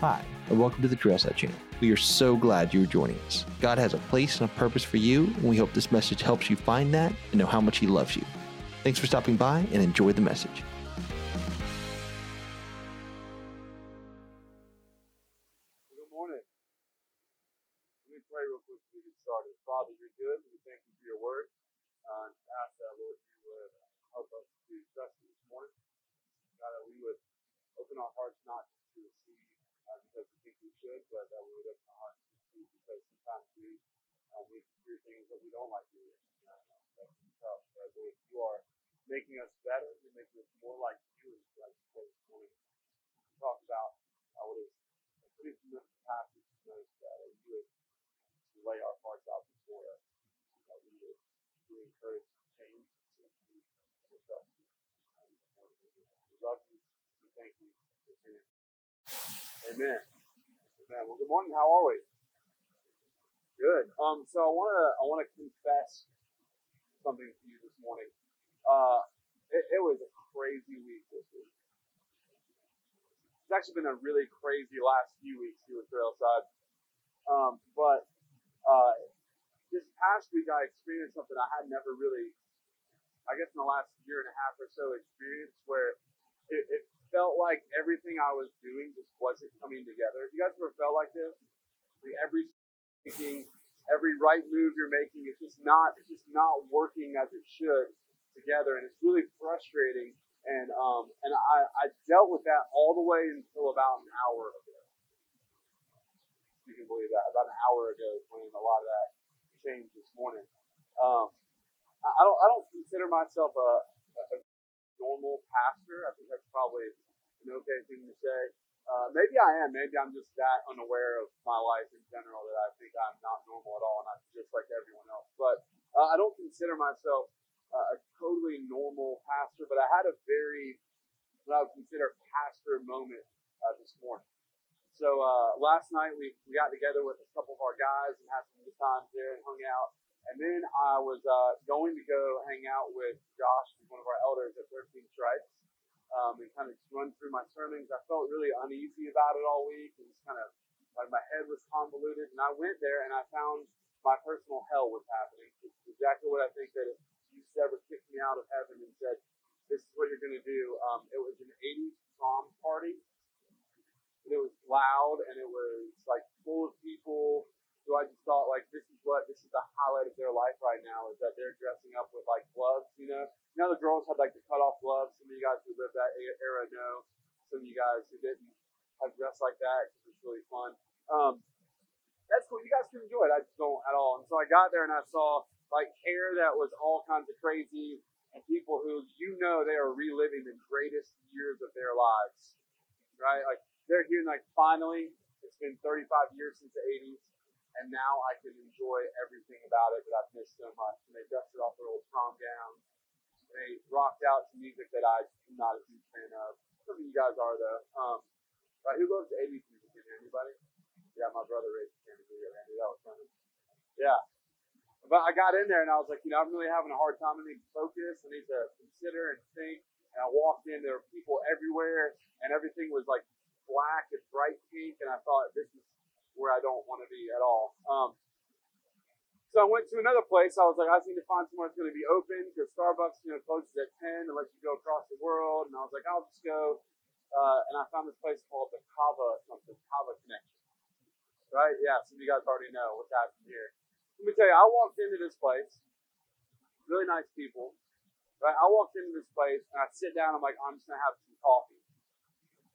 Hi, and welcome to the Trailside channel. We are so glad you are joining us. God has a place and a purpose for you, and we hope this message helps you find that and know how much He loves you. Thanks for stopping by and enjoy the message. So I want to I want to confess something to you this morning. Uh, it, it was a crazy week this week. It's actually been a really crazy last few weeks here at Trailside. Um, but uh, this past week I experienced something I had never really, I guess in the last year and a half or so, experienced where it, it felt like everything I was doing just wasn't coming together. You guys ever felt like this? Like every thinking, every right move you're making is just not, it's just not working as it should together, and it's really frustrating. And um, and I, I dealt with that all the way until about an hour ago. You can believe that. About an hour ago when a lot of that changed this morning. Um, I don't I don't consider myself a, a normal pastor. I think that's probably an okay thing to say. Uh, maybe I am. Maybe I'm just that unaware of my life in general that I think I'm not normal at all and I'm just like everyone else. But uh, I don't consider myself uh, a totally normal pastor, but I had a very, what I would consider pastor moment uh, this morning. So uh, last night we, we got together with a couple of our guys and had some good times there and hung out. And then I was uh, going to go hang out with Josh, one of our elders at 13 Stripes, um, and kind of run through my sermons. I felt really uneasy about it all week and just kind of like my head was convoluted. And I went there and I found my personal hell was happening. It's exactly what I think that if Jesus ever kicked me out of heaven and said, "This is what you're going to do." Um, it was an '80s prom party, and it was loud and it was like full of people who I just thought like this is what this is the highlight of their life right now is that they're dressing up with like gloves, you know. You know the girls had like the cut off gloves. Some of you guys who lived that era know. Some of you guys who didn't have dressed like that because it's really fun. Um, that's cool. You guys can enjoy it. I just don't at all. And so I got there and I saw like hair that was all kinds of crazy and people who you know they are reliving the greatest years of their lives, right? Like they're here like finally. It's been 35 years since the 80s and now I can enjoy everything about it that I've missed so much. And they dusted off their old prom gowns. They rocked out to music that I'm not a huge fan of. Some of you guys are though. Um, right? Who loves 80s music? Anybody? Yeah, my brother raised his hand. Randy, that was funny. Yeah. But I got in there and I was like, you know, I'm really having a hard time. I need to focus. I need to consider and think. And I walked in, there were people everywhere, and everything was like black and bright pink. And I thought, this is where I don't want to be at all. Um, so I went to another place. I was like, I just need to find somewhere that's going to be open because Starbucks, you know, closes at 10 and lets you go across the world. And I was like, I'll just go. Uh, and I found this place called the Kava something, Kava Connection. Right? Yeah, some of you guys already know what's happening here. Let me tell you, I walked into this place, really nice people. Right? I walked into this place and I sit down. I'm like, I'm just going to have some coffee.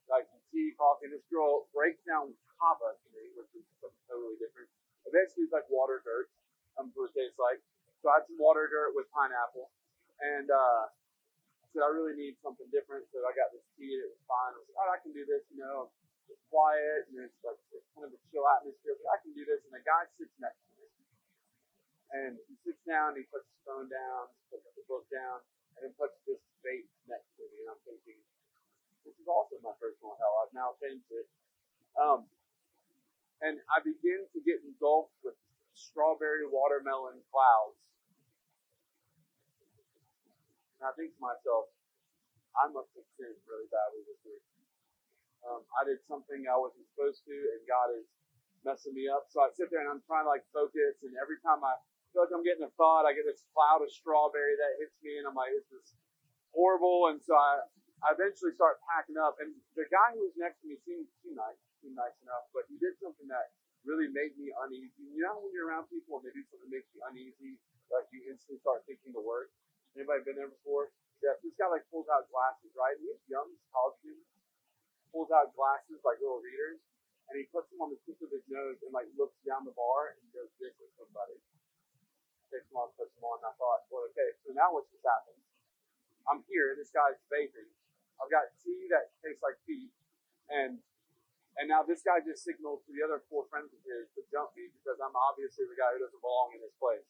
Like tea, coffee. And this girl breaks down kava me, which is something totally different. It basically is like water dirt. Um, what it tastes like. So I had some water dirt with pineapple, and uh, said I really need something different. So I got this tea. It was fine. I like, oh, I can do this. You know, it's quiet and it's like it's kind of a chill atmosphere. But I can do this. And the guy sits next to me, and he sits down. He puts his phone down, puts the book down, and then puts this vape next to me. And I'm thinking, this is also my personal hell. I've now changed it. Um, and I begin to get engulfed with strawberry watermelon clouds. And I think to myself, I must have sinned really badly this week. Um, I did something I wasn't supposed to, and God is messing me up. So I sit there and I'm trying to like focus, and every time I feel like I'm getting a thought, I get this cloud of strawberry that hits me, and I'm like, this is horrible. And so I, I eventually start packing up, and the guy who was next to me seemed, seemed nice, seemed nice enough, but he did something that really made me uneasy. You know when you're around people and they do something that makes you uneasy, like you instantly start thinking the worst. Anybody been there before? Yeah, this guy like pulls out glasses, right? And He's young, he's college student. Pulls out glasses like little readers, and he puts them on the tip of his nose and like looks down the bar and goes dick with somebody. Takes them on, puts them on. And I thought, well, okay, so now what's just happened? I'm here. This guy's vaping. I've got tea that tastes like feet, and and now this guy just signaled to the other four friends of his to jump me because I'm obviously the guy who doesn't belong in this place.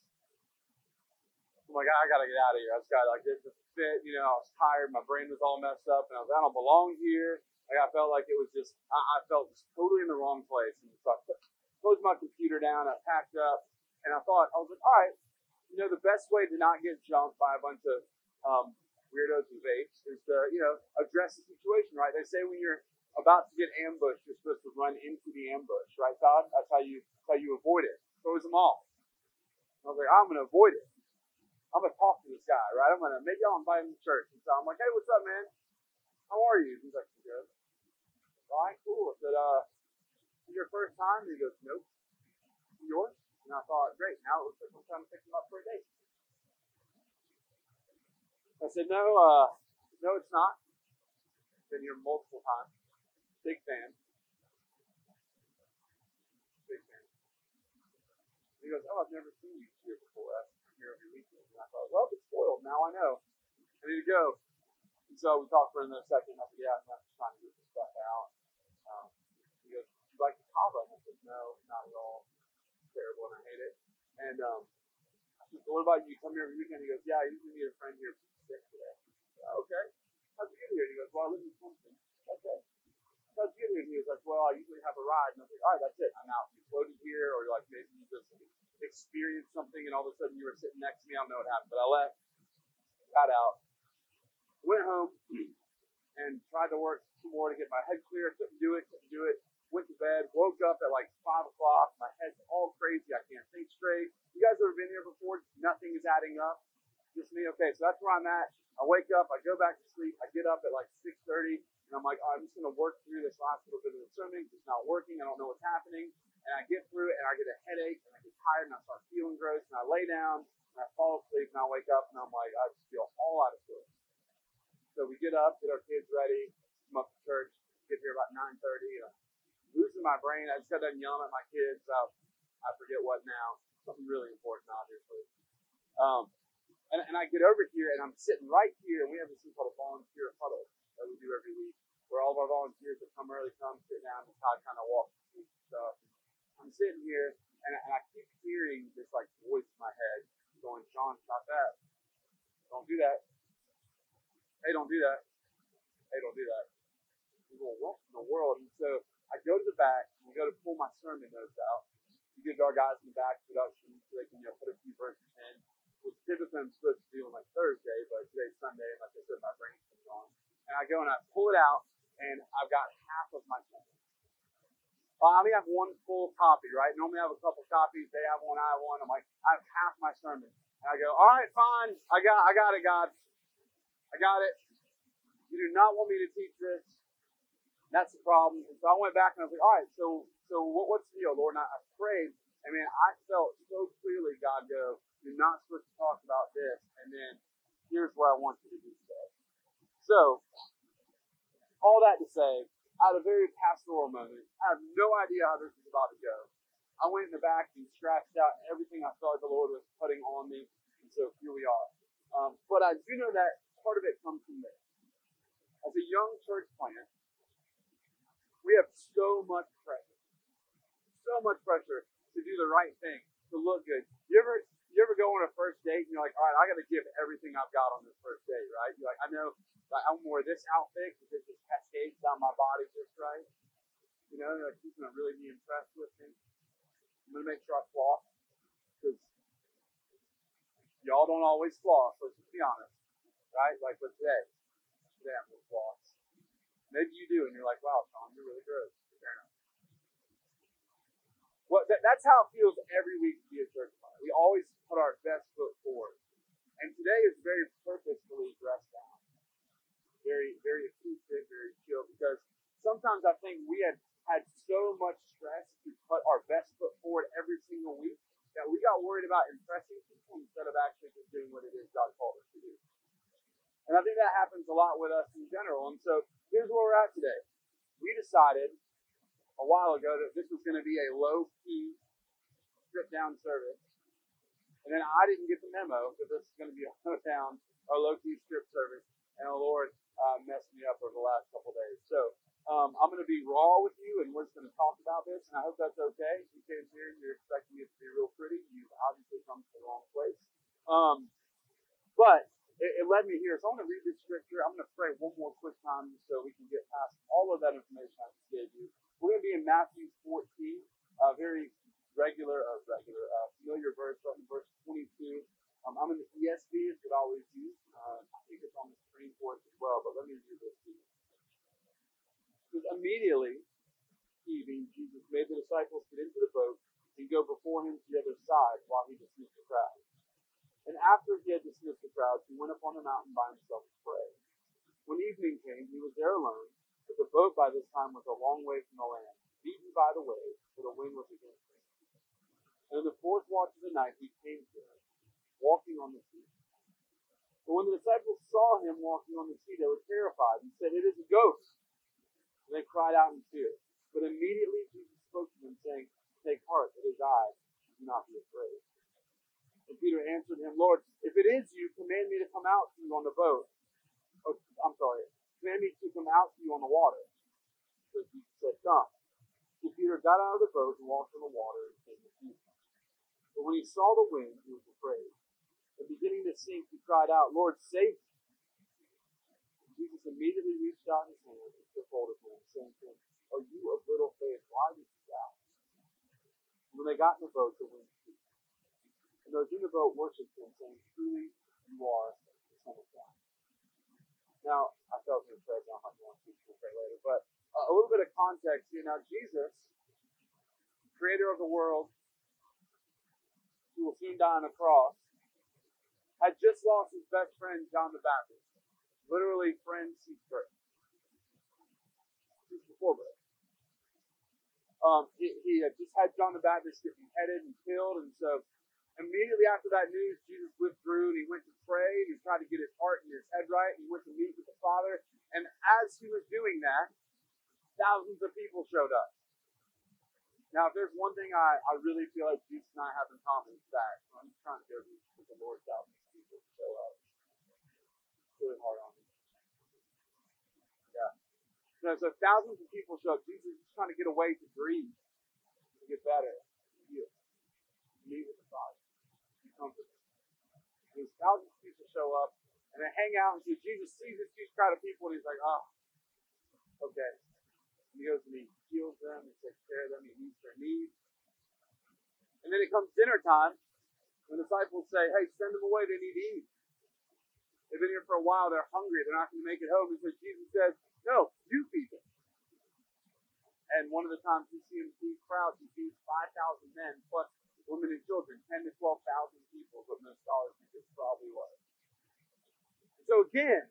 I'm like, I gotta get out of here. I just got like this fit, you know, I was tired, my brain was all messed up, and I was I don't belong here. Like I felt like it was just I, I felt just totally in the wrong place. And so I closed my computer down, I packed up, and I thought I was like, all right, you know, the best way to not get jumped by a bunch of um, weirdos and vapes is to, you know, address the situation, right? They say when you're about to get ambushed, you're supposed to run into the ambush, right, Todd? That's how you that's how you avoid it. Close them off. I was like, I'm gonna avoid it. I'm gonna talk to this guy, right? I'm gonna maybe I'll invite him to church. And so I'm like, hey, what's up, man? How are you? He's like, good. All right, cool. I said, uh, your first time? And he goes, nope. Yours? And I thought, great. Now it looks like I'm trying to pick him up for a date. I said, no, uh, no, it's not. Been here multiple times. Big fan. Big fan. He goes, oh, I've never seen you here before. That's here every weekend. And I thought, well, it's spoiled. Now I know. I need to go. And so we talked for another second. I said, yeah, I'm just trying to get this stuff out. Um, he goes, you like the kava? I said, no, not at all. It's terrible and I hate it. And um, I said, what about you? Come here every weekend? He goes, yeah, I usually meet a friend here. Okay. How'd you get here? And he goes, well, I live in Clemson. Okay how'd you get here? And he was like, well, I usually have a ride. And I was like, all right, that's it. I'm out. You floated here, or like maybe you just experienced something, and all of a sudden you were sitting next to me. I don't know what happened, but I left, got out, went home, and tried to work some more to get my head clear. Couldn't do it. Couldn't do it. Went to bed. Woke up at like five o'clock. My head's all crazy. I can't think straight. You guys ever been here before? Nothing is adding up. Just me. Okay, so that's where I'm at. I wake up. I go back to sleep. I get up at like 6:30. And I'm like, oh, I'm just going to work through this last little bit of the swimming. It's not working. I don't know what's happening. And I get through it and I get a headache and I get tired and I start feeling gross and I lay down and I fall asleep and I wake up and I'm like, I just feel all out of sorts. So we get up, get our kids ready, come up to church, get here about 9.30. I'm losing my brain. I just got done yelling at my kids about, I forget what now. Something really important, obviously. Um, and, and I get over here and I'm sitting right here and we have this thing called a volunteer huddle that we do every week where all of our volunteers that come early come sit down and Todd kind of walks through stuff. I'm sitting here and, and I keep hearing this like voice in my head going, Sean, stop that. Don't do that. Hey, don't do that. Hey, don't do that. We go, what in the world? And so I go to the back and we go to pull my sermon notes out. We give our guys in the back production so they can you know, put a few verses in, which typically I'm supposed to do on like Thursday, but today's Sunday, and like I said, my brain's on. And I go and I pull it out, and I've got half of my sermon. Well, I only have one full copy, right? Normally I have a couple copies. They have one, I have one. I'm like, I have half my sermon. And I go, all right, fine. I got, I got it, God. I got it. You do not want me to teach this. That's the problem. And so I went back and I was like, all right, so, so what, what's the deal, Lord? And I, I prayed. I mean, I felt so clearly God go, you're not supposed to talk about this. And then here's what I want you to do today. So, all that to say, I had a very pastoral moment. I have no idea how this is about to go. I went in the back and scratched out everything I felt the Lord was putting on me, and so here we are. Um, but I do know that part of it comes from this. As a young church plant, we have so much pressure, so much pressure to do the right thing, to look good. You ever you ever go on a first date and you're like, all right, I got to give everything I've got on this first date, right? You're like, I know like, I'm wear this outfit because it just cascades down my body just right. You know, like he's gonna really be impressed with me. I'm gonna make sure I floss because y'all don't always floss. Let's just be honest, right? Like with today, today I'm gonna floss. Maybe you do, and you're like, wow, Sean, you're really gross. That, that's how it feels every week to be a church planter. We always put our best foot forward. And today is very purposefully dressed down. Very, very acoustic, very chill, because sometimes I think we had had so much stress to put our best foot forward every single week that we got worried about impressing people instead of actually just doing what it is God called us to do. And I think that happens a lot with us in general. And so here's where we're at today. We decided a while ago that this was going to be a low key, stripped down service. And then I didn't get the memo that this is going to be a low down or low key strip service. And the Lord uh, messed me up over the last couple days. So um, I'm going to be raw with you, and we're just going to talk about this, and I hope that's okay. If you came here and you're expecting it to be real pretty, you've obviously come to the wrong place. Um, but it, it, led me here, so I'm going to read this scripture. I'm going to pray one more quick time so we can get past all of that information I just gave you. We're going to be in Matthew 14, a very regular, uh, regular, uh, familiar verse, verse 22. Um, I'm in the ESV, what I always use. Uh, I think it's on the screen for us as well, but let me read this to you. Immediately, he, being Jesus, made the disciples get into the boat and go before him to the other side while he dismissed the crowd. And after he had dismissed the crowd, he went up on the mountain by himself to pray. When evening came, he was there alone, but the boat by this time was a long way from the land, beaten by the waves, for the wind was against him. And in the fourth watch of the night, he came to them, walking on the sea. But when the disciples saw him walking on the sea, they were terrified and said, It is a ghost. And they cried out in fear. But immediately Jesus spoke to them, saying, Take heart, it is I. Do not be afraid. And Peter answered him, Lord, if it is you, command me to come out to you on the boat. Oh, I'm sorry, command me to come out to you on the water. So Jesus said, Come. So Peter got out of the boat and walked on the water and came to Jesus. But when he saw the wind, he was afraid. And beginning to sink, he cried out, Lord, save me. Jesus immediately reached out his hand and took hold of him, saying to him, Are you of little faith? Why did you doubt? When they got in the boat, the wind ceased. And those in the boat worshipped him, saying, Truly, you are the Son of God. Now, I felt going to pray down like one, to pray later, but uh, a little bit of context here. Now, Jesus, creator of the world, who will soon die on a cross, had just lost his best friend, John the Baptist literally friends seek birth. Just before birth. Um, he, he had just had John the Baptist get beheaded and killed, and so immediately after that news, Jesus withdrew and he went to pray and he tried to get his heart and his head right. And he went to meet with the Father, and as he was doing that, thousands of people showed up. Now, if there's one thing I, I really feel like Jesus and I have in common, it's that I'm trying to go to the Lord's thousands of people show up. Really hard on me. You know, so thousands of people show up. Jesus is trying to get away to breathe, to get better, to heal, to meet with the Father, to. And these thousands of people show up and they hang out and see Jesus sees this huge crowd of people and he's like, oh, okay. And he goes and he heals them, he takes care of them, he meets their needs. And then it comes dinner time, the disciples say, hey, send them away, they need to eat. They've been here for a while, they're hungry, they're not going to make it home. And so Jesus says, no, you feed them. And one of the times we see him feed crowds, he feeds 5,000 men plus women and children, 10 to 12,000 people, but most scholars think it probably was. So again,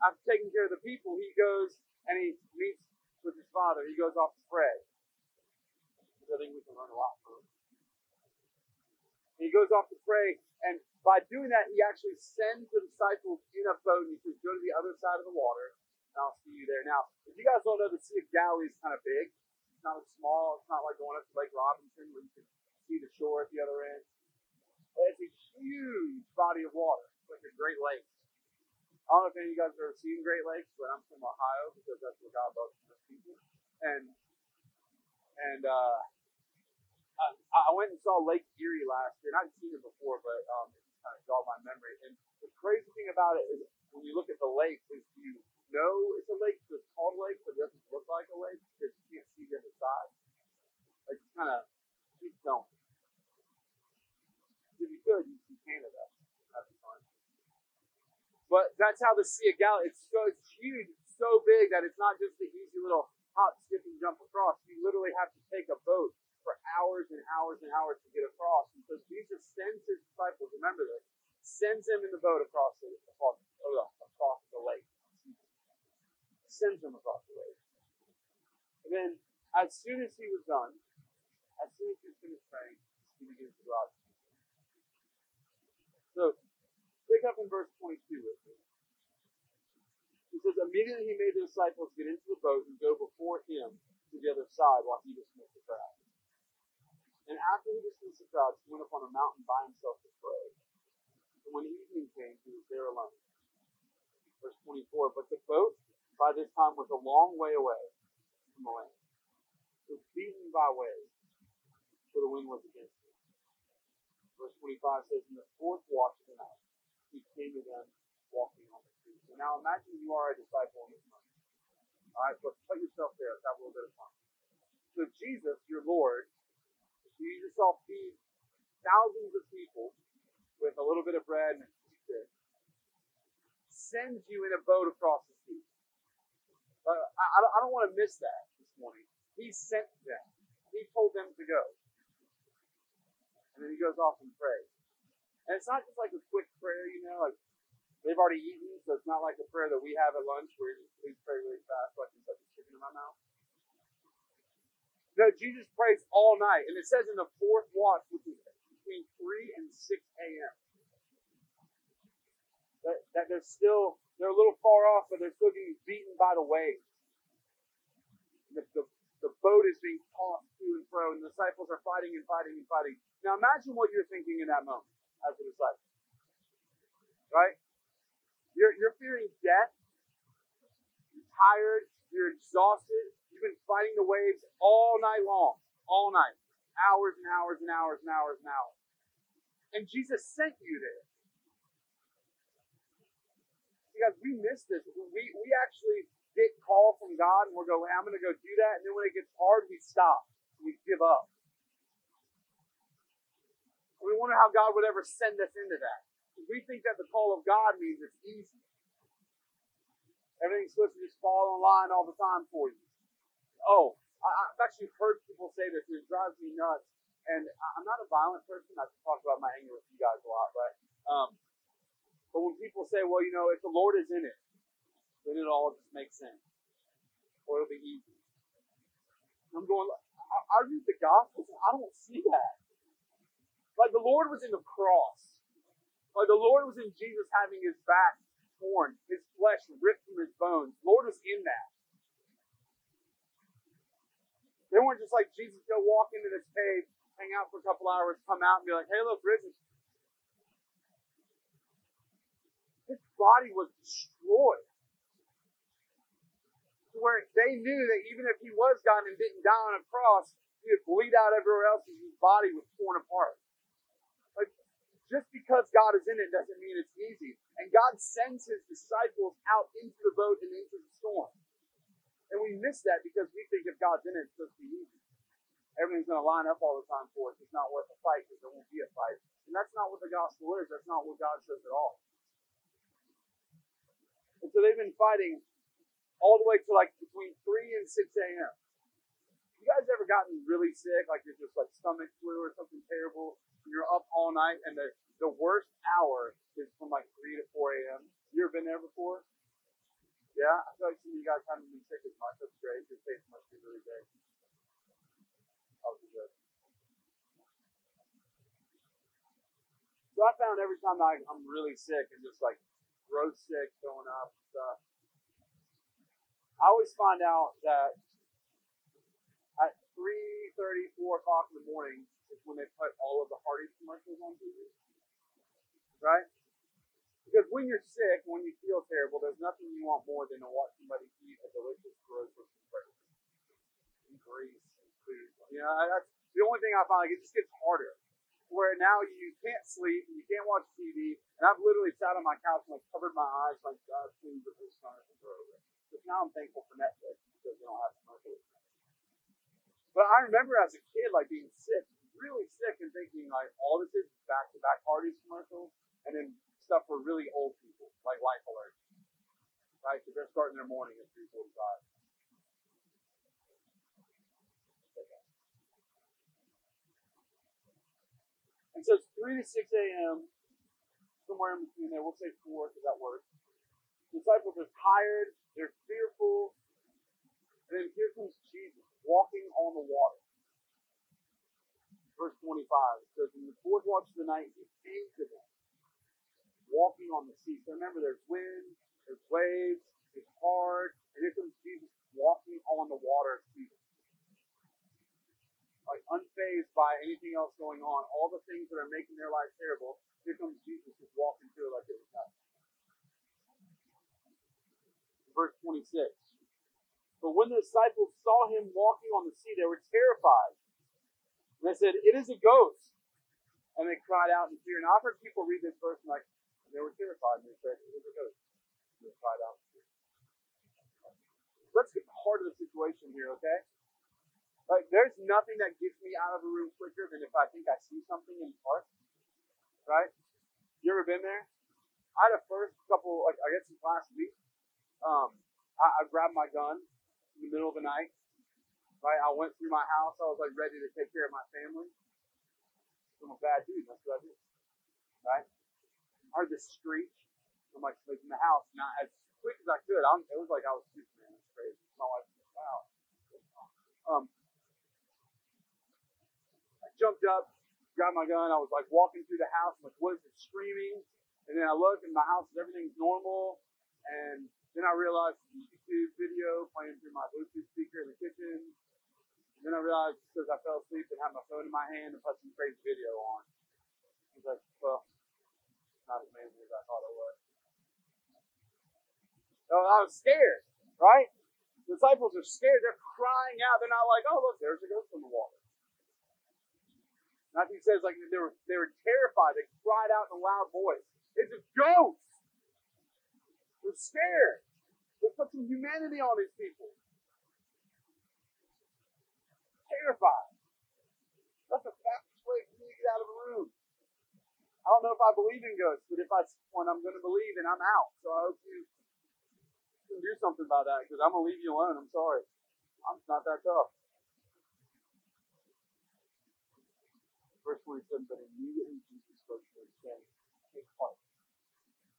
after taking care of the people, he goes and he meets with his father. He goes off to pray. I think we can learn a lot from him. He goes off to pray, and by doing that, he actually sends the disciples in a boat and he says, Go to the other side of the water and I'll see you there. Now, if you guys don't know, the Sea of Galilee is kind of big. It's not as small. It's not like going up to Lake Robinson where you can see the shore at the other end. It's a huge body of water. It's like a Great Lake. I don't know if any of you guys have ever seen Great Lakes, but I'm from Ohio because that's where God loves most people. And and uh, I, I went and saw Lake Erie last year, and I'd seen it before, but um, it just kind of jogged my memory. And the crazy thing about it is when you look at the lake, is you know it's a lake, it's called a lake, but it doesn't look like a lake because you can't see the other side. Like you kind of keep going. If you could, you see Canada. That'd be fun. But that's how the Sea of Galilee. It's so it's huge. It's so big that it's not just the easy little hop, skip, and jump across. You literally have to take a boat for hours and hours and hours to get across. So Jesus sends his disciples, remember this, sends them in the boat across the, across, oh, across the lake. Sends them across the lake. And then, as soon as he was done, as soon as he finished praying, he begins to go out. So, pick up in verse 22 with me. He says, Immediately he made the disciples get into the boat and go before him to the other side while he dismissed the crowd. And after he dismissed the crowd, he went up on a mountain by himself to pray. And when evening came, he was there alone. Verse 24, But the boat by this time was a long way away from the land. It was beaten by waves, for the wind was against it. Verse 25 says, In the fourth watch of the night, he came to them walking on the sea. So now imagine you are a disciple in this moment. All right, so put yourself there. Have a little bit of fun. So Jesus, your Lord, you yourself feed thousands of people with a little bit of bread and fish, sends you in a boat across the sea. Uh, I, I don't want to miss that this morning. He sent them. He told them to go. And then he goes off and prays. And it's not just like a quick prayer, you know, like they've already eaten, so it's not like the prayer that we have at lunch where you just please pray really fast so I can put the chicken in my mouth. No, Jesus prays all night. And it says in the fourth watch, which is between 3 and 6 a.m., that, that they're still, they're a little far off, but they're still getting beaten by the waves. The, the, the boat is being tossed to and fro, and the disciples are fighting and fighting and fighting. Now imagine what you're thinking in that moment as a disciple. Right? You're, you're fearing death. You're tired. You're exhausted. You've been fighting the waves all night long. All night. Hours and hours and hours and hours and hours. And Jesus sent you there. Because we miss this. We, we actually get called from God and we're going, I'm going to go do that. And then when it gets hard, we stop. We give up. We wonder how God would ever send us into that. We think that the call of God means it's easy. Everything's supposed to just fall in line all the time for you. Oh, I, have actually heard people say this, and it drives me nuts. And I'm not a violent person. I've talked about my anger with you guys a lot, but um, but when people say, well, you know, if the Lord is in it, then it all just makes sense, or it'll be easy. I'm going. I, I read the Gospels, and I don't see that. Like the Lord was in the cross. Like the Lord was in Jesus having his back torn, his flesh ripped from his bones. Lord was in that. They weren't just like Jesus go walk into this cave, hang out for a couple hours, come out and be like, hey, look, risen. His body was destroyed. To where they knew that even if he was God and didn't die on a cross, he would bleed out everywhere else and his body was torn apart just because God is in it doesn't mean it's easy. And God sends his disciples out into the boat and into the storm. And we miss that because we think if God's in it, it's supposed to be easy. Everything's going to line up all the time for us. It's not worth a fight because there won't be a fight. And that's not what the gospel is. That's not what God says at all. And so they've been fighting all the way to like between 3 and 6 a.m. You guys ever gotten really sick, like you're just like stomach flu or something terrible, you're up all night, and the, the worst hour is from like 3 to 4 a.m. You ever been there before? Yeah? I feel like some of you guys haven't been sick as much. That's great. Your face must be really big. Be good. So I found every time I, I'm really sick and just like gross sick, going up and stuff, I always find out that at 3.30, 4 o'clock in the morning, is when they put all of the Hardee's commercials on TV. Right? Because when you're sick, when you feel terrible, there's nothing you want more than to watch somebody eat a delicious looking burger. And grease food. You know, that's the only thing I find like it just gets harder. Where now you can't sleep and you can't watch TV, and I've literally sat on my couch and like covered my eyes like God please this commercials are over. But now I'm thankful for Netflix because they don't have commercials. But I remember as a kid like being sick really sick and thinking like all this is back to back Hardee's commercials and then stuff for really old people, like Life Alert. right? So they're starting their morning at 3:45. And so it's 3 to 6 a.m., somewhere in between there. We'll say 4 because that works. Disciples are tired, they're fearful, and then here comes Jesus walking on the water. Verse 25 it says, In the fourth watch of the night, he came to them, walking on the sea. So remember, there's wind, there's waves, it's hard, and here comes Jesus walking on the water Like unfazed by anything else going on, all the things that are making their life terrible, here comes Jesus just walking through it like it was nothing. Verse 26. But when the disciples saw him walking on the sea, they were terrified. And they said, It is a ghost. And they cried out in fear. And I've heard people read this verse and like they were terrified they said, It they cried out. Let's get the heart of the situation here, okay? Like there's nothing that gets me out of a room quicker than if I think I see something in the. Right? You ever been there? I had a first couple like I guess last week. Um I, I grabbed my gun in the middle of the night. Right? I went through my house. I was like ready to take care of my family. I'm a bad dude. That's what I do. Right? I heard this screech from like, like in the house, not as quick as I could. I'm, it was like I was Superman. It's crazy. My wife was wow. Um, I jumped up, grabbed my gun. I was like walking through the house. I'm like, what is it screaming? And then I look in my house, everything's normal. And then I realized the YouTube video playing through my Bluetooth speaker in the kitchen. And then I realized because I fell asleep and had my phone in my hand and put some crazy video on. I was like, well, not as manly as I thought it was. So I was scared, right? The disciples are scared. They're crying out. They're not like, oh, look, there's a ghost in the water. Matthew says like they were they were terrified. They cried out in a loud voice. It's a ghost. They're scared. Let's put some humanity on these people. Terrified. That's the fastest way to get out of a room. I don't know if I believe in ghosts, but if I see one, I'm going to believe and I'm out. So I hope you can do something about that because I'm going to leave you alone. I'm sorry. I'm not that tough. Verse 27, but immediately Jesus spoke to him, saying, Take heart,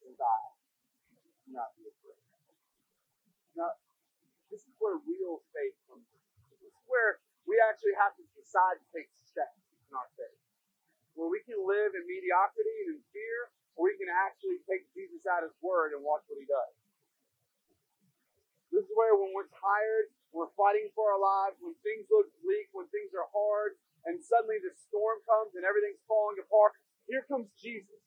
and I, do not be afraid. Now, this is where real faith comes in. This is where we actually have to decide to take steps in our faith. Where we can live in mediocrity and in fear, or we can actually take Jesus at his word and watch what he does. This is where when we're tired, we're fighting for our lives, when things look bleak, when things are hard, and suddenly the storm comes and everything's falling apart, here comes Jesus.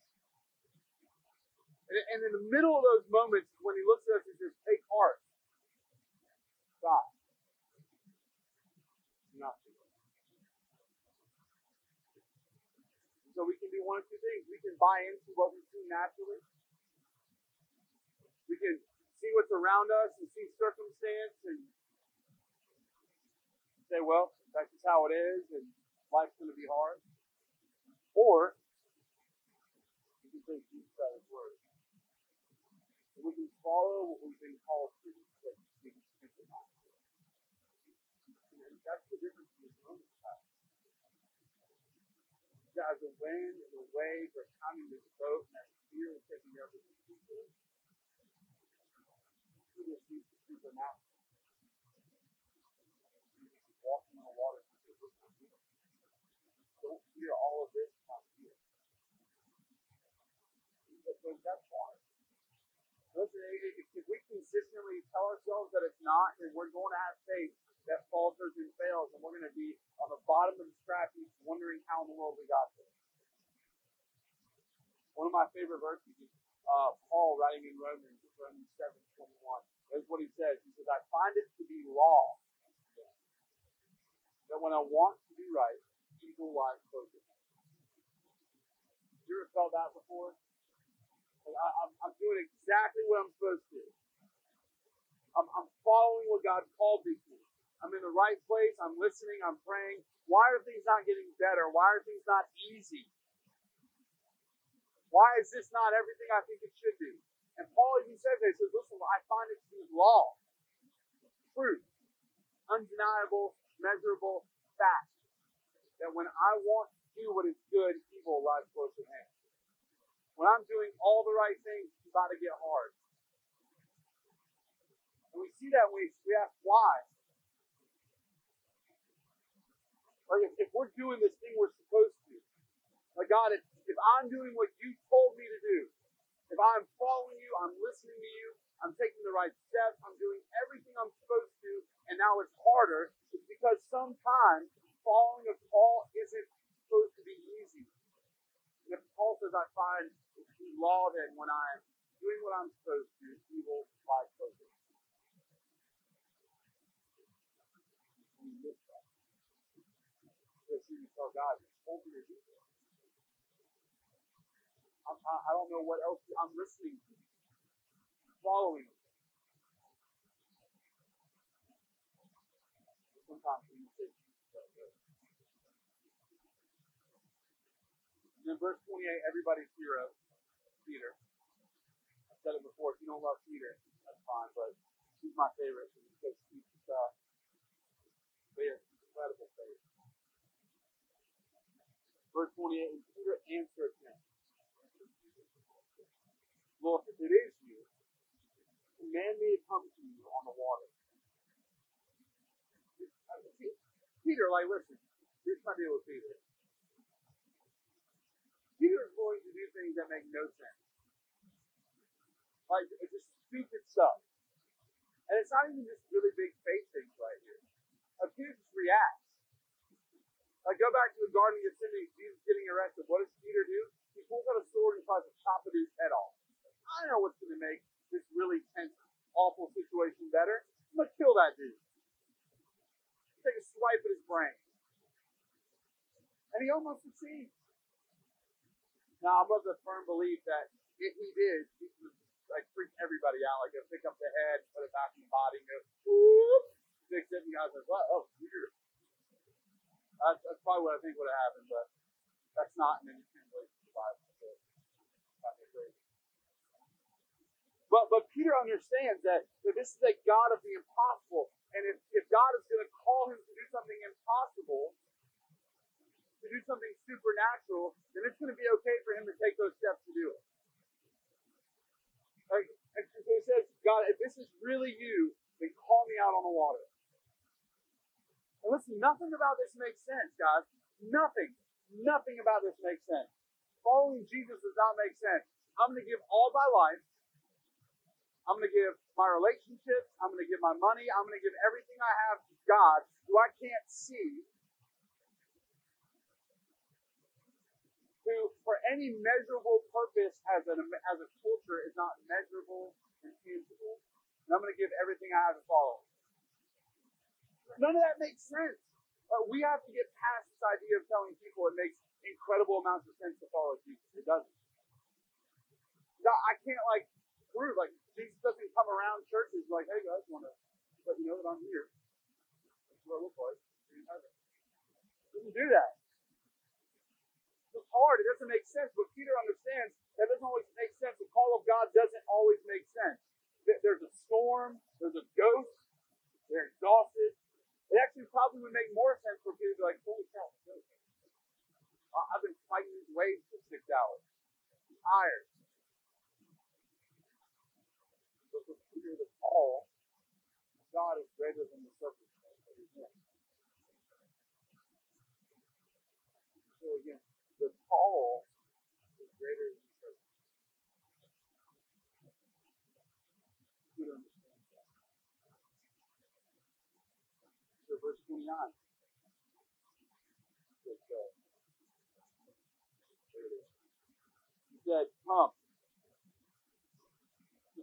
And, and in the middle of those moments, when he looks at us, he says, Take heart. God. Nothing. So we can do one of two things. We can buy into what we see naturally. We can see what's around us and see circumstance and say, well, that's just how it is and life's going to be hard. Or we can take Jesus at his word. We can follow what we've been called to That's the difference time. As the wind and the waves are to the boat, and that fear is taking over the people, he just needs to supernatural. Walking on the water. Don't fear all of this, not fear. Because that's. Listen, if we consistently tell ourselves that it's not, then we're going to have faith that falters and fails, and we're going to be on the bottom of the scrap heap wondering how in the world we got there. One of my favorite verses is uh, Paul writing in Romans, Romans 7 21. That's what he says. He says, I find it to be law that when I want to do right, evil lies at You ever felt that before? Like I, am I'm doing exactly what I'm supposed to. I'm, I'm following what God called me to. I'm in the right place. I'm listening. I'm praying. Why are things not getting better? Why are things not easy? Why is this not everything I think it should be? And Paul even says, he says, listen, I find it to be law, truth, undeniable, measurable facts. That when I want to do what is good, evil lies close at hand. When I'm doing all the right things, it's about to get hard. And we see that we, we ask why. Like if, if we're doing this thing we're supposed to, like God, if, if I'm doing what you told me to do, if I'm following you, I'm listening to you, I'm taking the right steps, I'm doing everything I'm supposed to, and now it's harder, it's because sometimes following a call isn't supposed to be easy. And if Paul says I find it to law, then when I'm doing what I'm supposed to, evil lies closer. We miss that. Because you tell God, you told me to do this. I'm, I, I don't know what else I'm listening to, following. Sometimes we say, and then verse 28, everybody's hero, Peter. I've said it before, if you don't love Peter, that's fine, but he's my favorite because he's uh, incredible faith. Verse 28, and Peter answered him. Lord, if it is you, command me to come to you on the water. Peter, like, listen, here's my deal with Peter. Peter is going to do things that make no sense. Like, it's just stupid stuff. And it's not even just really big faith things right here. Like, Peter just reacts. Like, go back to the Garden of Gethsemane, Jesus getting arrested. What does Peter do? He pulls out a sword and tries to chop a dude's head off. I don't know what's going to make this really tense, awful situation better. I'm going to kill that dude. Take a swipe at his brain. And he almost succeeds. Now, I'm of the firm belief that if he did, he would like freak everybody out. Like, pick up the head, put it back in the body, and go, whoop, fix it, and guys are like. Oh. That's, that's probably what I think would have happened, but that's not in any translation of the Bible. But, but Peter understands that, that this is a God of the impossible. And if, if God is going to call him to do something impossible, to do something supernatural, then it's going to be okay for him to take those steps to do it. Like, and so he says, God, if this is really you, then call me out on the water. And listen, nothing about this makes sense, guys. Nothing. Nothing about this makes sense. Following Jesus does not make sense. I'm going to give all my life I'm going to give my relationships. I'm going to give my money. I'm going to give everything I have to God who I can't see. Who, for any measurable purpose as, an, as a culture, is not measurable and tangible. And I'm going to give everything I have to follow. None of that makes sense. But we have to get past this idea of telling people it makes incredible amounts of sense to follow Jesus. It doesn't. I can't like prove like Jesus doesn't come around churches like, hey guys, want to let you know that I'm here. That's what I look like. Doesn't do that. It's hard. It doesn't make sense. But Peter understands that doesn't always make sense. The call of God doesn't always make sense. There's a storm. There's a ghost. They're exhausted. It actually probably would make more sense for Peter to be like, holy cow, uh, I've been fighting these waves for six hours. I'm tired. Peter the call, God is greater than the in. So again, the call is greater than the circumstance. You understand that. So verse 29. He said, Come.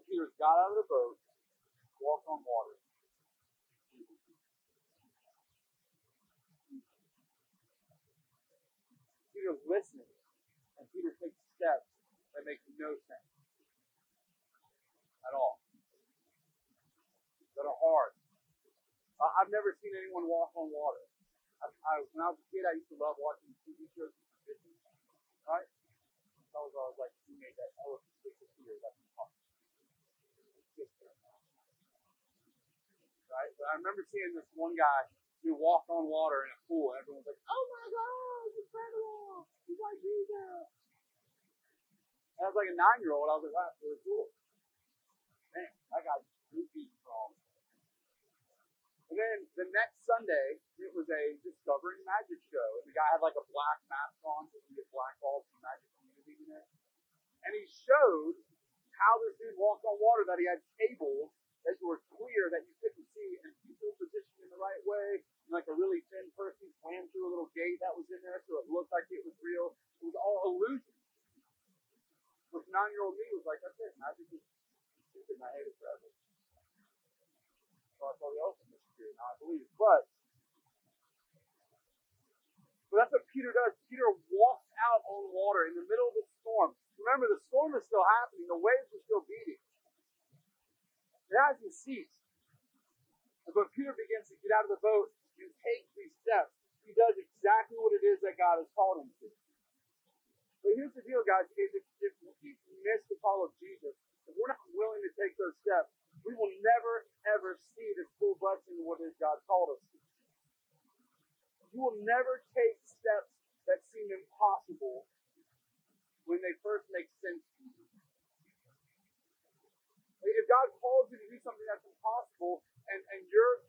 Peter got out of the boat, walked on water. Peter's listening, and Peter takes steps that make no sense at all. That are hard. Uh, I've never seen anyone walk on water. I, I, when I was a kid, I used to love watching TV shows right? I was always like, he made that elephant stick with Peter. That's impossible. I remember seeing this one guy who walked on water in a pool, and everyone was like, "Oh my God, it's incredible! He's like Jesus." And I was like a nine-year-old. I was like, "Wow, that's really cool." Man, that guy's goofy. And then the next Sunday, it was a discovering magic show, and the guy had like a black mask on, so you get black balls from magic community in it. And he showed how this dude walked on water, that he had cables that were clear that you couldn't see, and people positioned in the right way. And like a really thin person swam through a little gate that was in there, so it looked like it was real. It was all illusion. Which nine-year-old me was like, "That's it, magic is stupid, and I hate it forever." So I told the open year, now I believe. But but that's what Peter does. Peter walks out on water in the middle of the storm. Remember, the storm is still happening. The waves are still beating. It hasn't ceased. When Peter begins to get out of the boat and take these steps, he does exactly what it is that God has called him to. But here's the deal, guys. If, if we miss the call of Jesus, if we're not willing to take those steps, we will never, ever see the full blessing of what God called us to. You will never take steps that seem impossible when they first make sense to you. If God calls you to do something that's impossible and, and you're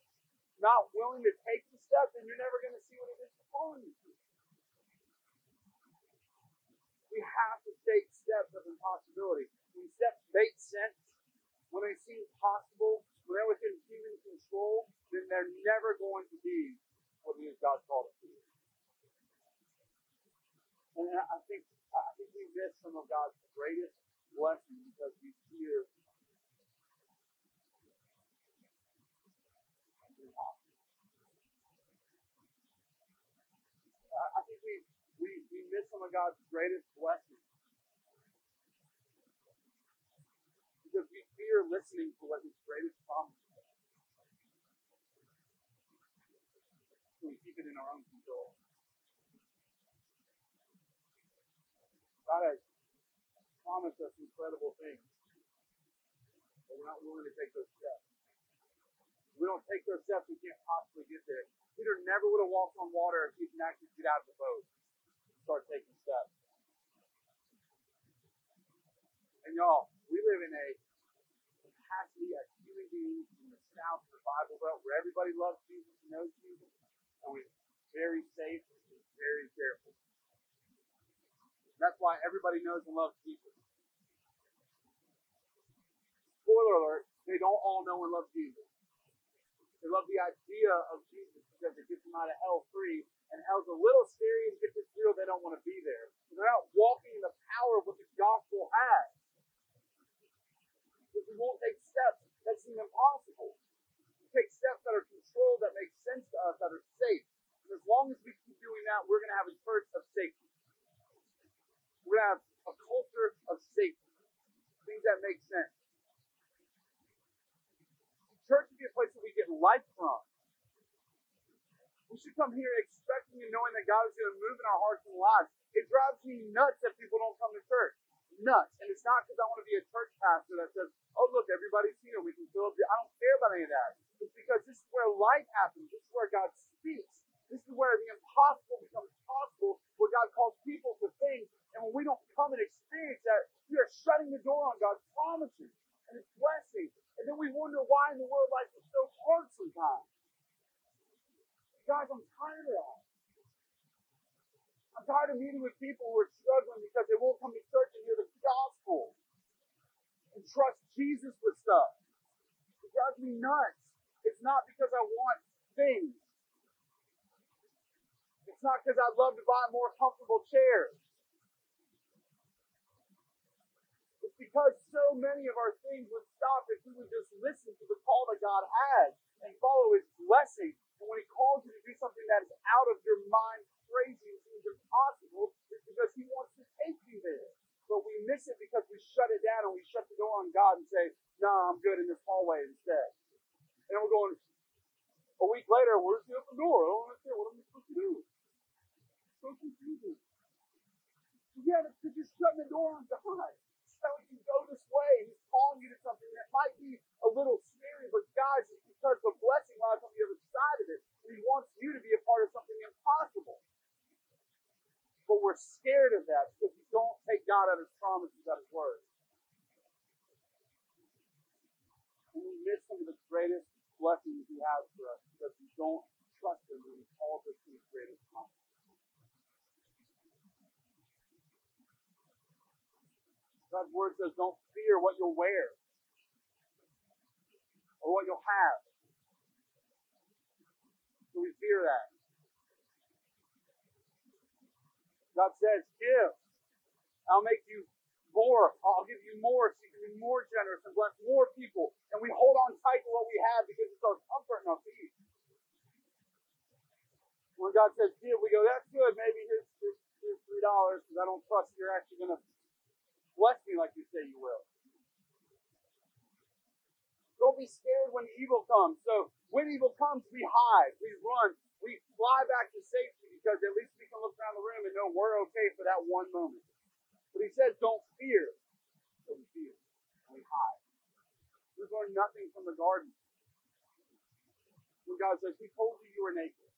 not willing to take the step, then you're never going to see what it is He's calling you to. We have to take steps of impossibility. When steps make sense, when they seem possible, when they're within human control, then they're never going to be what it is God called us to. And I think I think we miss some of God's greatest blessings because we fear I think we, we, we miss some of God's greatest blessings. Because we fear listening to what his greatest promise in our own control. God has promised us incredible things, but we're not willing to take those steps. If we don't take those steps, we can't possibly get there. Peter never would have walked on water if he didn't actually get out of the boat and start taking steps. And y'all, we live in a capacity as human beings in the south the Bible Belt where everybody loves Jesus and knows Jesus, and we're very safe and very careful. That's why everybody knows and loves Jesus. Spoiler alert, they don't all know and love Jesus. They love the idea of Jesus because it gets them out of hell free. And hell's a little scary and gets real, they don't want to be there. So they're not walking in the power of what the gospel has. If we won't take steps that seem impossible. Take steps that are controlled, that make sense to us, that are safe. And as long as we keep doing that, we're going to have a church of safety. We're going to have a culture of safety. Things that make sense church should be a place where we get life from. We should come here expecting and knowing that God is going to move in our hearts and lives. It drives me nuts that people don't come to church. Nuts. And it's not because I want to be a church pastor that says, oh, look, everybody's here. We can fill up the. I don't care about any of that. It's because this is where life happens. This is where God speaks. This is where the impossible becomes possible, where God calls people to things. And when we don't come and experience that, we are shutting the door on God's promises and His blessings and then we wonder why in the world life is so hard sometimes. Guys, I'm tired of that. I'm tired of meeting with people who are struggling because they won't come to church and hear the gospel and trust Jesus with stuff. It drives me nuts. It's not because I want things. It's not because I'd love to buy more comfortable chairs. It's because so many of our things would stop if we would just listen to the call that God has and follow His blessing. And when He calls you to do something that is out of your mind, crazy, and seems impossible, it's because He wants to take you there. But we miss it because we shut it down and we shut the door on God and say, "No, nah, I'm good in this hallway instead." And we're going, a week later, where's the open door? I don't understand. What am I supposed to do? So confusing. Yeah, to just shut the door on God. He's telling you go this way. He's calling you to something that might be a little scary, but God, just because the blessing lies on the other side of it, He wants you to be a part of something impossible. But we're scared of that because we don't take God out of His promises, at His word. And we miss some of the greatest blessings He has for us because we don't trust Him when He calls us to His greatest promise. God's word says, don't fear what you'll wear or what you'll have. So we fear that. God says, give. I'll make you more. I'll give you more so you can be more generous and bless more people. And we hold on tight to what we have because it's our comfort and our peace. When God says give, we go, that's good. Maybe here's, here's, here's three dollars because I don't trust you're actually going to bless me like you say you will. Don't be scared when evil comes. So when evil comes, we hide, we run, we fly back to safety because at least we can look around the room and know we're okay for that one moment. But he says, don't fear. So we fear. And we hide. We learn nothing from the garden. When God says, He told you you were naked.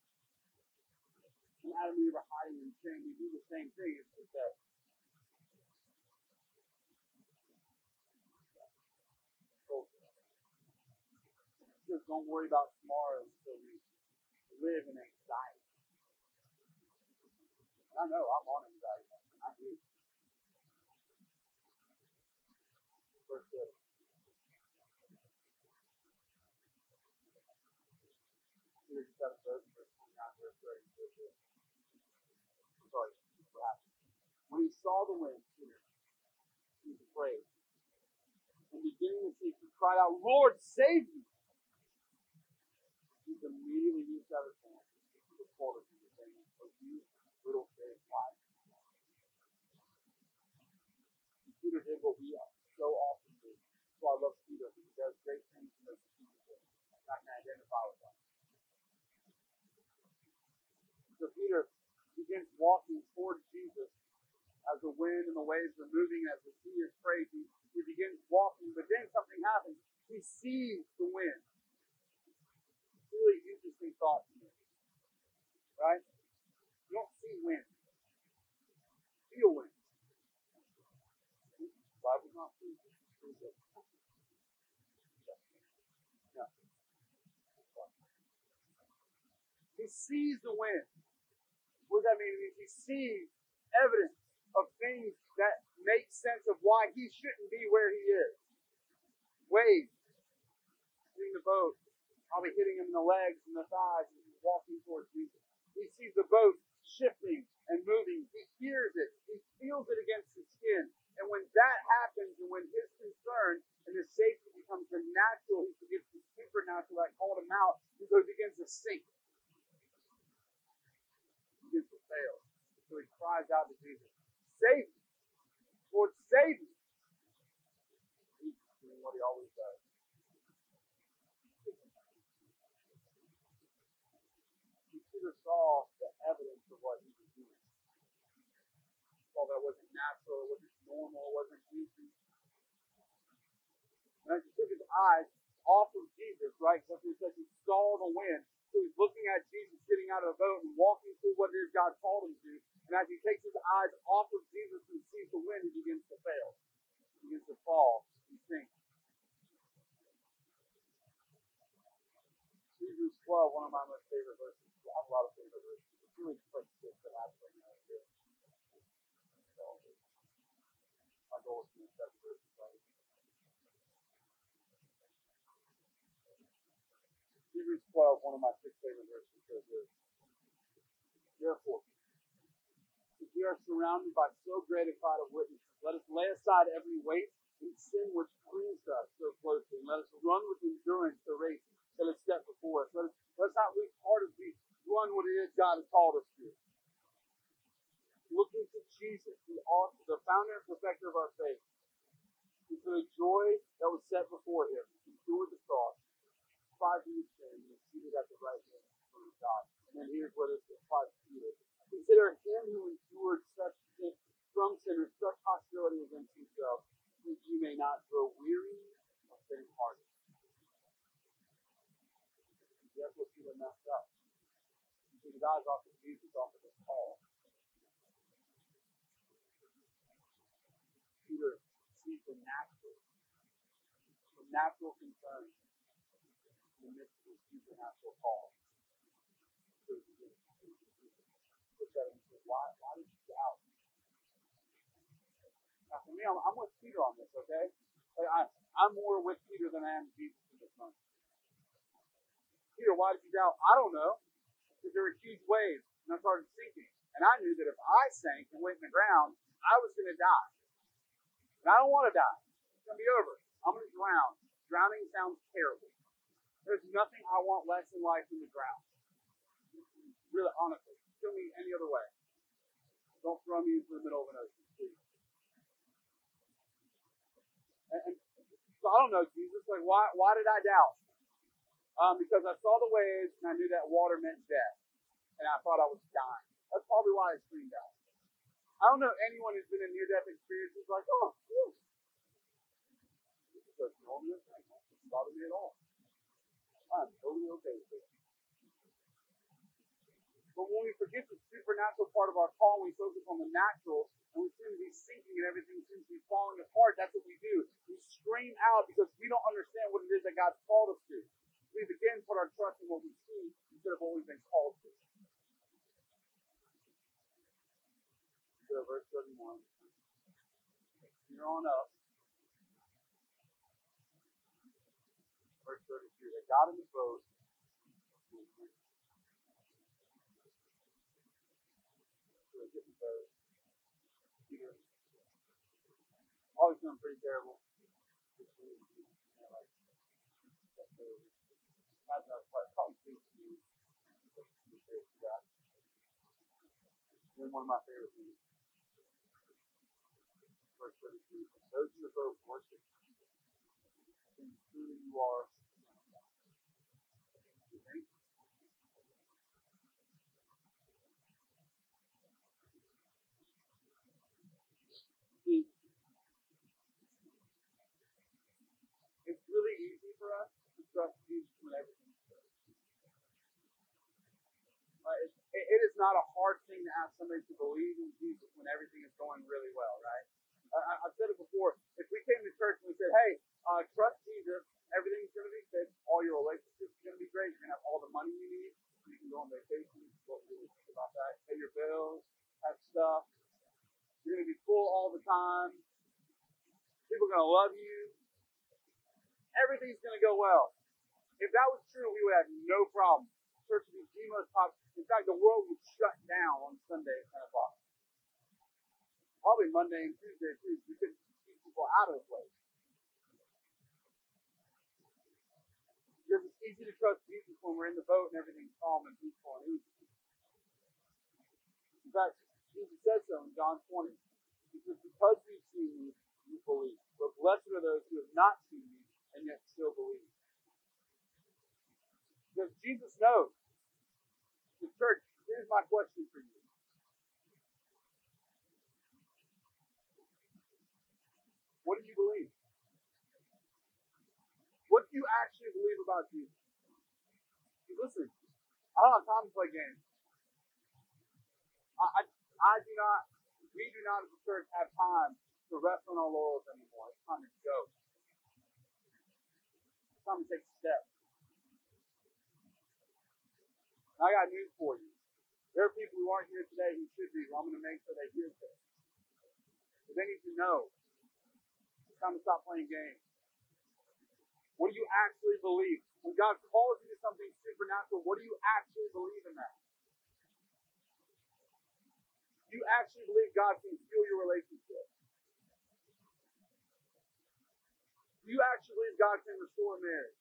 And Adam and Eve are hiding and saying, We do the same thing. It's just that just don't worry about tomorrow until we live in anxiety. I know I'm on anxiety. I do. Verse 7. Here's verse 29, verse 30. Sorry, When he saw the wind, he was afraid. And beginning to see, he cried out, Lord, save me! He's immediately used out his hand to the quarter to the thing for you little faith life. Peter did what we so often do. So I love Peter because he does great things in those people. I can identify with them. So Peter begins walking towards Jesus as the wind and the waves are moving, as the sea is crazy. He begins walking, but then something happens. He sees the wind really interesting thought. Right? You don't see wind. Feel wind. Bible's not. He sees the wind. It means he sees evidence of things that make sense of why he shouldn't be where he is. Waves, hitting the boat, probably hitting him in the legs and the thighs as he's walking towards Jesus. He sees the boat shifting and moving. He hears it. He feels it against his skin. And when that happens, and when his concern and his safety becomes the natural, he begins the supernatural that called him out, he begins to sink. Begins to fail. So he cries out to Jesus, Save me! Lord, save me! He's doing what he always does. Peter saw the evidence of what he was doing. Saw that wasn't natural, it wasn't normal, it wasn't easy. And as he took his eyes off of Jesus, right? So he says he saw the wind. So he's looking at Jesus getting out of the boat and walking through what it is God called him to. And as he takes his eyes off of Jesus and sees the wind, he begins to fail. He begins to fall and sink. Hebrews 12, one of my most favorite verses. I have a lot of favorite verses. It's really just like six that I bring out here. My goal is to verses. Hebrews 12, one of my six favorite verses says this. Therefore, if we are surrounded by so great a cloud of witnesses, let us lay aside every weight and sin which clings us so closely, let us run with endurance the race that is set before us. Let us, let us not lose heart as we run what it is God has called us to. Looking to Jesus, the author, the founder and perfecter of our faith, for the joy that was set before him, endured the cross, his sin, and is seated at the right hand of God. And here's what it applies to Peter. Consider him who endured such things from sinners such hostility against himself, that you may not grow weary or faint-hearted. That's what Peter messed up took his eyes off of Jesus, off of Paul. Peter sees the natural, the natural concerns in the midst of his supernatural call. Why, why did you doubt? Now, for me, I'm, I'm with Peter on this, okay? Like, I, I'm more with Peter than I am with Jesus in this moment. Peter, why did you doubt? I don't know. Because there were huge waves, and I started sinking. And I knew that if I sank and went in the ground, I was going to die. And I don't want to die. It's going to be over. I'm going to drown. Drowning sounds terrible. There's nothing I want less in life than to drown. Really, honestly. Kill me any other way. Don't throw me into the middle of an ocean, please. And, and so I don't know, Jesus. Like, why, why did I doubt? Um, because I saw the waves and I knew that water meant death. And I thought I was dying. That's probably why I screamed out. I don't know anyone who's been in near death experience who's like, oh, phew. This is a normal thing. It bother me at all. I'm totally okay with it. But when we forget the supernatural part of our call, we focus on the natural, and we seem to be sinking and everything seems to be falling apart. That's what we do. We scream out because we don't understand what it is that God's called us to. We begin to put our trust in what we see instead of what we've been called to. Verse 31. You're on up. Verse 32. They got in the boat Peter. Always been pretty terrible. Been one of my favorite things. Verse 32. Those the boat worship. Who you are. really easy for us to trust Jesus when everything's good. Right? It, it is not a hard thing to ask somebody to believe in Jesus when everything is going really well, right? I, I've said it before. If we came to church and we said, hey, uh, trust Jesus, everything's going to be fixed, all your relationships are going to be great, you're going to have all the money you need, you can go on vacation, what do you think about that? Pay your bills, have stuff. You're going to be full all the time. People are going to love you everything's going to go well. If that was true, we would have no problem. Church would be the most popular. In fact, the world would shut down on Sunday at 10 o'clock. Probably Monday and Tuesday too. We couldn't keep people out of the place. Because it's easy to trust Jesus when we're in the boat and everything's calm and peaceful and easy. In fact, Jesus says so in John 20. He says, Because you've seen me, you believe. But blessed are those who have not seen me and yet still believe. Because Jesus knows. The church, here's my question for you. What do you believe? What do you actually believe about Jesus? Listen, I don't have time to play games. I, I, I do not, we do not as a church have time to rest on our laurels anymore. It's time to go to take a step. I got news for you. There are people who aren't here today who should be, I'm going to make sure they hear this. But they need to know. It's time to stop playing games. What do you actually believe? When God calls you to something supernatural, what do you actually believe in that? Do you actually believe God can heal your relationship? Do you actually believe God can restore marriage?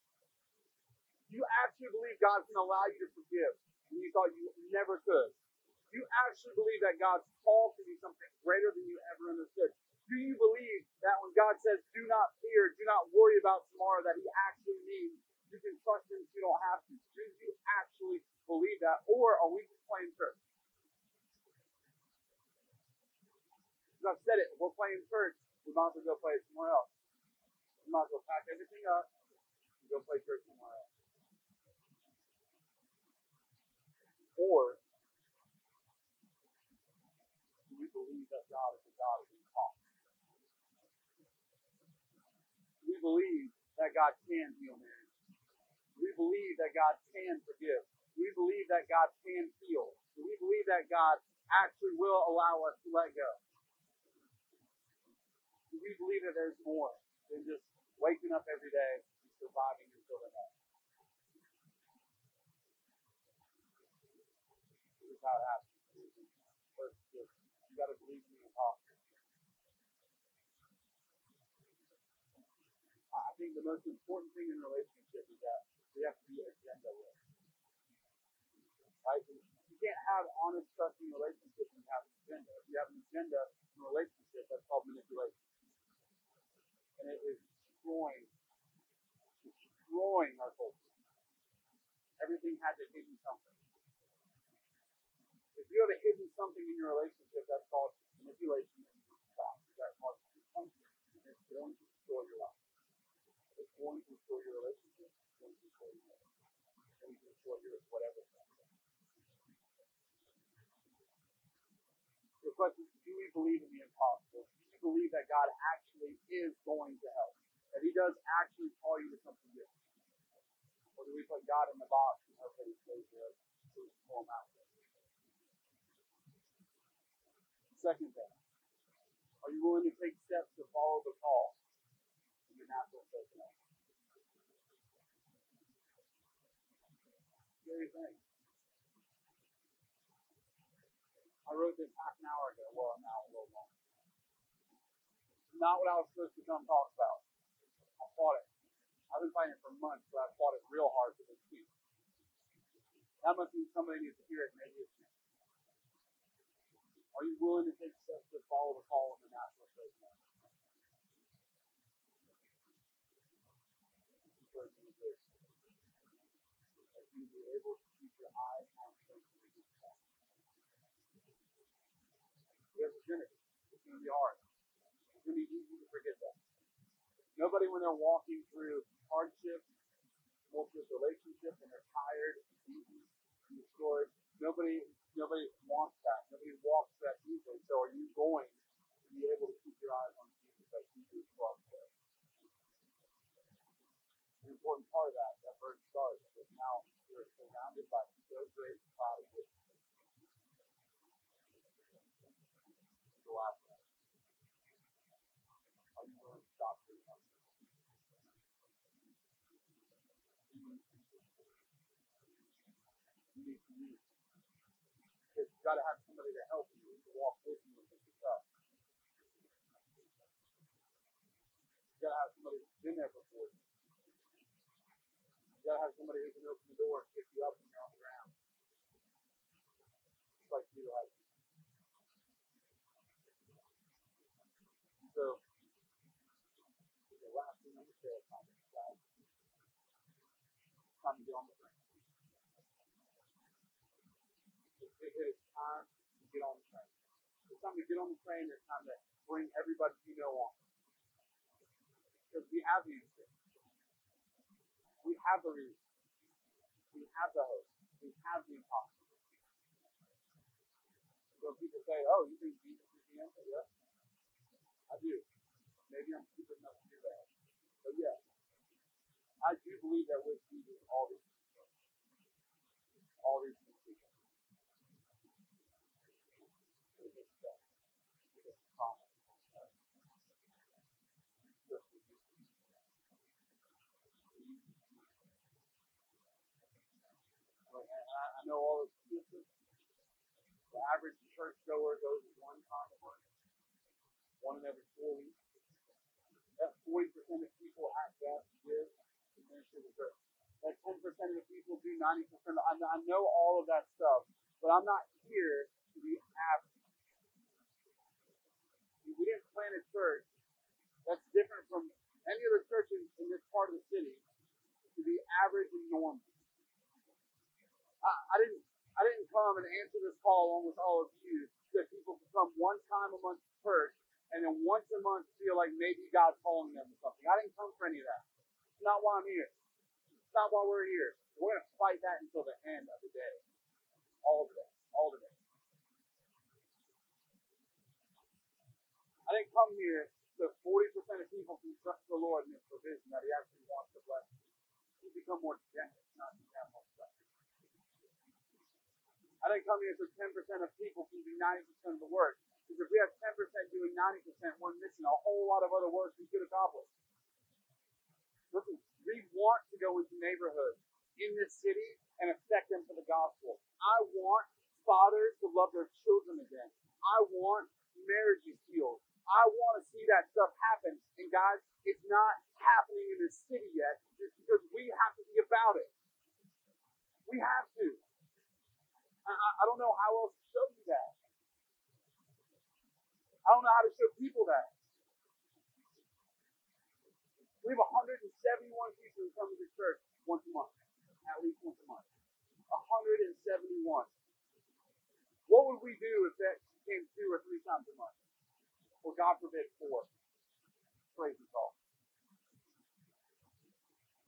You actually believe God can allow you to forgive when you thought you never could? Do you actually believe that God's call can be something greater than you ever understood? Do you believe that when God says, do not fear, do not worry about tomorrow, that He actually means you can trust Him you don't have to? Do you actually believe that? Or are we just playing church? Because I've said it, we're playing church, we might as well go play it somewhere else. You might as well pack everything up and go play church somewhere else. Or do we believe that God is a God of impossible? we believe that God can heal marriage. We believe that God can forgive. We believe that God can heal. We believe that God actually will allow us to let go. We believe that there's more than just waking up every day and surviving until the end. This is how it happens. You got to believe in the impossible. I think the most important thing in a relationship is that we have to be agenda with. Right? You can't have honest, trusting relationships and have an agenda. If you have an agenda in a relationship, that's called manipulation. And it is destroying, destroying our culture. Everything has a hidden something. If you have a hidden something in your relationship, that's called manipulation and That's called assumption. And it's going to destroy your life. It's going to destroy your relationship. It's going to destroy your life. It's going to destroy your whatever. The question is, do we believe in the impossible? Believe that God actually is going to help? That He does actually call you to something different? Or do we put God in the box and hope that He stays there to pull Him out? Second thing, are you willing to take steps to follow the call in your natural personality? Scary thing. I wrote this half an hour ago. Well, now a little longer. Not what I was supposed to come talk about. I fought it. I've been fighting it for months, but I fought it real hard for this week. That must mean somebody needs to hear it. Maybe it's me. Are you willing to take steps to follow the call of the national faith? As you be able to keep your eyes on There's a. It's going to be hard. It's going to be easy to forget that. Nobody, when they're walking through hardship, tumultuous relationships, and they're tired, and destroyed, nobody, nobody wants that. Nobody walks that easily. So, are you going to be able to keep your eyes on Jesus as Jesus was? An important part of that, that verse starts, is now you're surrounded by so great cloud of witnesses the last one. Are you willing to stop doing that? You need to use. You've got to have somebody to help you to walk with you and pick this up. You've got to have somebody who's been there before you. You've got to have somebody who can open the door and pick you up when you're on the ground. Just like you have So, the last thing I'm going to say is. Time to get on the train. It is time to get on the train. It's time to get on the train. It's time to bring everybody you know on. Because we have the answer. We have the reason. We have the hope. We have the impossible. So people say, oh, you think Jesus is the answer? Yes. I do. Maybe I'm stupid enough to do that. But yeah, I do believe that with Jesus, all these things all these things know all the statistics. The average church goer goes one time a month one in every four weeks. That 40% of people at best give to ministry the church. That 10% of the people do 90%. I, I know all of that stuff, but I'm not here to be average. We didn't plant a church that's different from any other church in, in this part of the city to be average and normal. I, I didn't I didn't come and answer this call along with all of you that people can come one time a month to church and then once a month feel like maybe God's calling them to something. I didn't come for any of that. It's not why I'm here. It's not why we're here. We're to fight that until the end of the day. All the day. All the day. I didn't come here So 40% of people can trust the Lord in His provision that He actually wants to bless you. You become more generous, not more stuff. I didn't come here so 10% of people can do 90% of the work. Because if we have 10% doing 90%, we're missing a whole lot of other work we could accomplish. Listen, we want to go into neighborhoods in this city and affect them for the gospel. I want fathers to love their children again. I want marriages healed. I want to see that stuff happen. And guys, it's not happening in this city yet just because we have to be about it. We have to. I, I don't know how else to show you that. I don't know how to show people that. We have 171 people who come to the church once a month, at least once a month. 171. What would we do if that came two or three times a month? Or God forbid, four. Praise the call.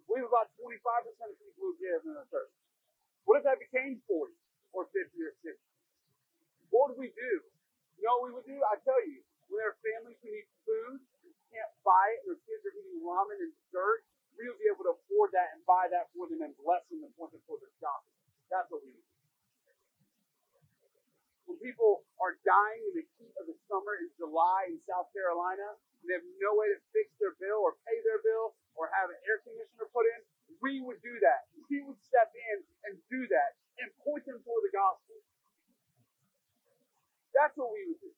We have about 25% of people who give in the church. What if that became 40 or 50 or 60? What would we do? You know what we would do? I tell you, when there are families who need food, can't buy it, and their kids are eating ramen and dessert, we would be able to afford that and buy that for them and bless them and point them toward their shopping. That's what we need. When people are dying in the heat of the summer in July in South Carolina, and they have no way to fix their bill or pay their bill or have an air conditioner put in, we would do that. We would step in and do that and point them toward the gospel. That's what we would do.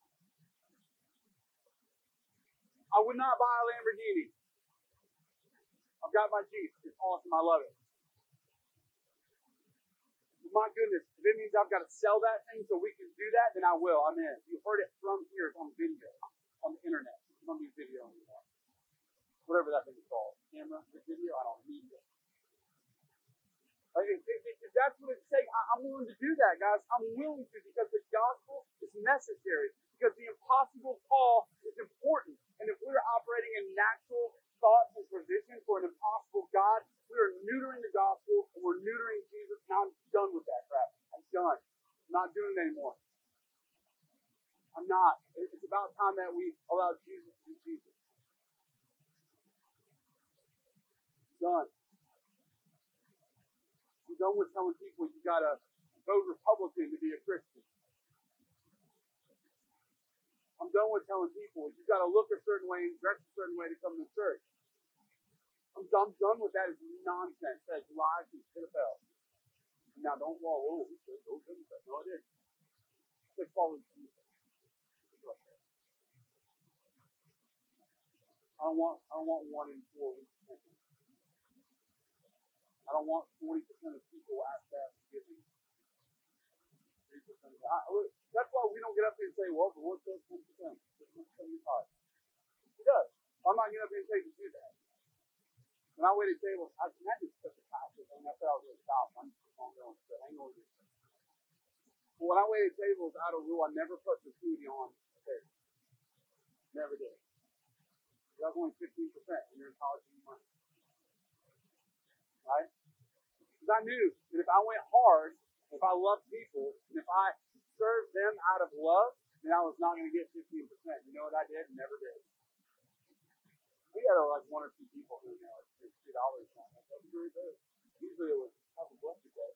I would not buy a Lamborghini. I've got my Jeep. It's awesome. I love it my goodness, if it means I've got to sell that thing so we can do that, then I will. I'm in. You heard it from here. On video, on the internet. It's on the video anymore. Whatever that thing is called. Camera, the video, I don't need it. If, that's what it's saying, I'm willing to do that, guys. I'm willing to because the gospel is necessary. Because the impossible call is important. And if we're operating in natural thoughts and provision for an impossible God, we are neutering the gospel and we're neutering Jesus. Now I'm done with that crap. I'm done. I'm not doing it anymore. I'm not. It's about time that we allow Jesus to be Jesus. Done. I'm done with telling people you gotta vote Republican to be a Christian. I'm done with telling people you got to look a certain way and dress a certain way to come to church. I'm, I'm done with that. It's nonsense. That's lies and shit about. Now don't walk. Oh. No, I didn't. Just follow Jesus. I don't want. I don't want one in four weeks. I don't want forty percent of people ask that giving. That's why we don't get up here and say, "Well, the Lord says ten percent." He does. I'm not getting up here and say to do that. When I waited tables, I that just took the pastor thing. I said I was going to stop. I'm going to hang on this. But when I waited tables, out of rule, I never put the foodie on the table. Never did. That was only 15%, and you're in college money. Right? Because I knew that if I went hard, if I loved people, and if I served them out of love, then I was not going to get 15%. You know what I did? Never did. We had uh, like one or two people who, you know, two dollars. That was very good. Usually it was have a blessed day.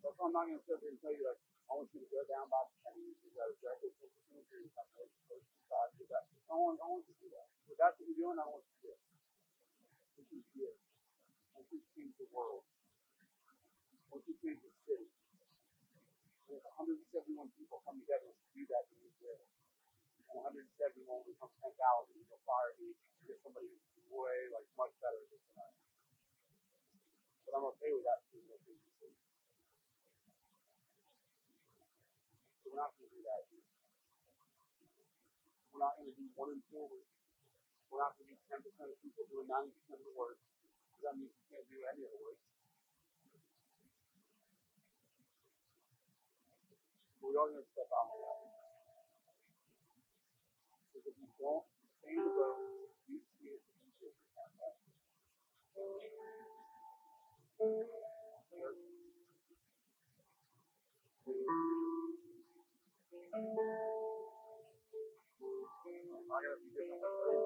That's why I'm not going to sit there and tell you like I want you to go down by the pennies. You got to drag it the cemetery or something. God, do that. I want, I want you to do that. If that's what you're doing, I want you to do it. Is good. I want you change the world. I want you change the city. There's 171 people come together to do that in this area. 171 becomes 10,000. You'll fire me get somebody way like much better than tonight. But I'm okay with that. So we're not going to do that. We're not going to do one in four we're not going to be 10% of people doing 90% of the work, because that means you can't do any of the work. We all need to step out of that. Because if you don't stay the you see it I gotta be different.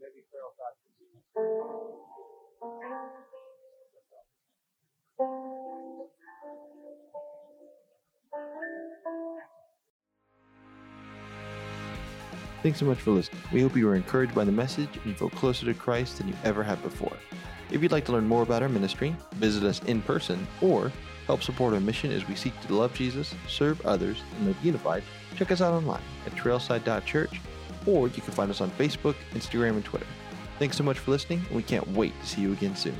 Maybe thought Thanks so much for listening. We hope you were encouraged by the message and you feel closer to Christ than you ever have before. If you'd like to learn more about our ministry, visit us in person, or help support our mission as we seek to love Jesus, serve others, and live unified, check us out online at trailside.church, or you can find us on Facebook, Instagram, and Twitter. Thanks so much for listening, and we can't wait to see you again soon.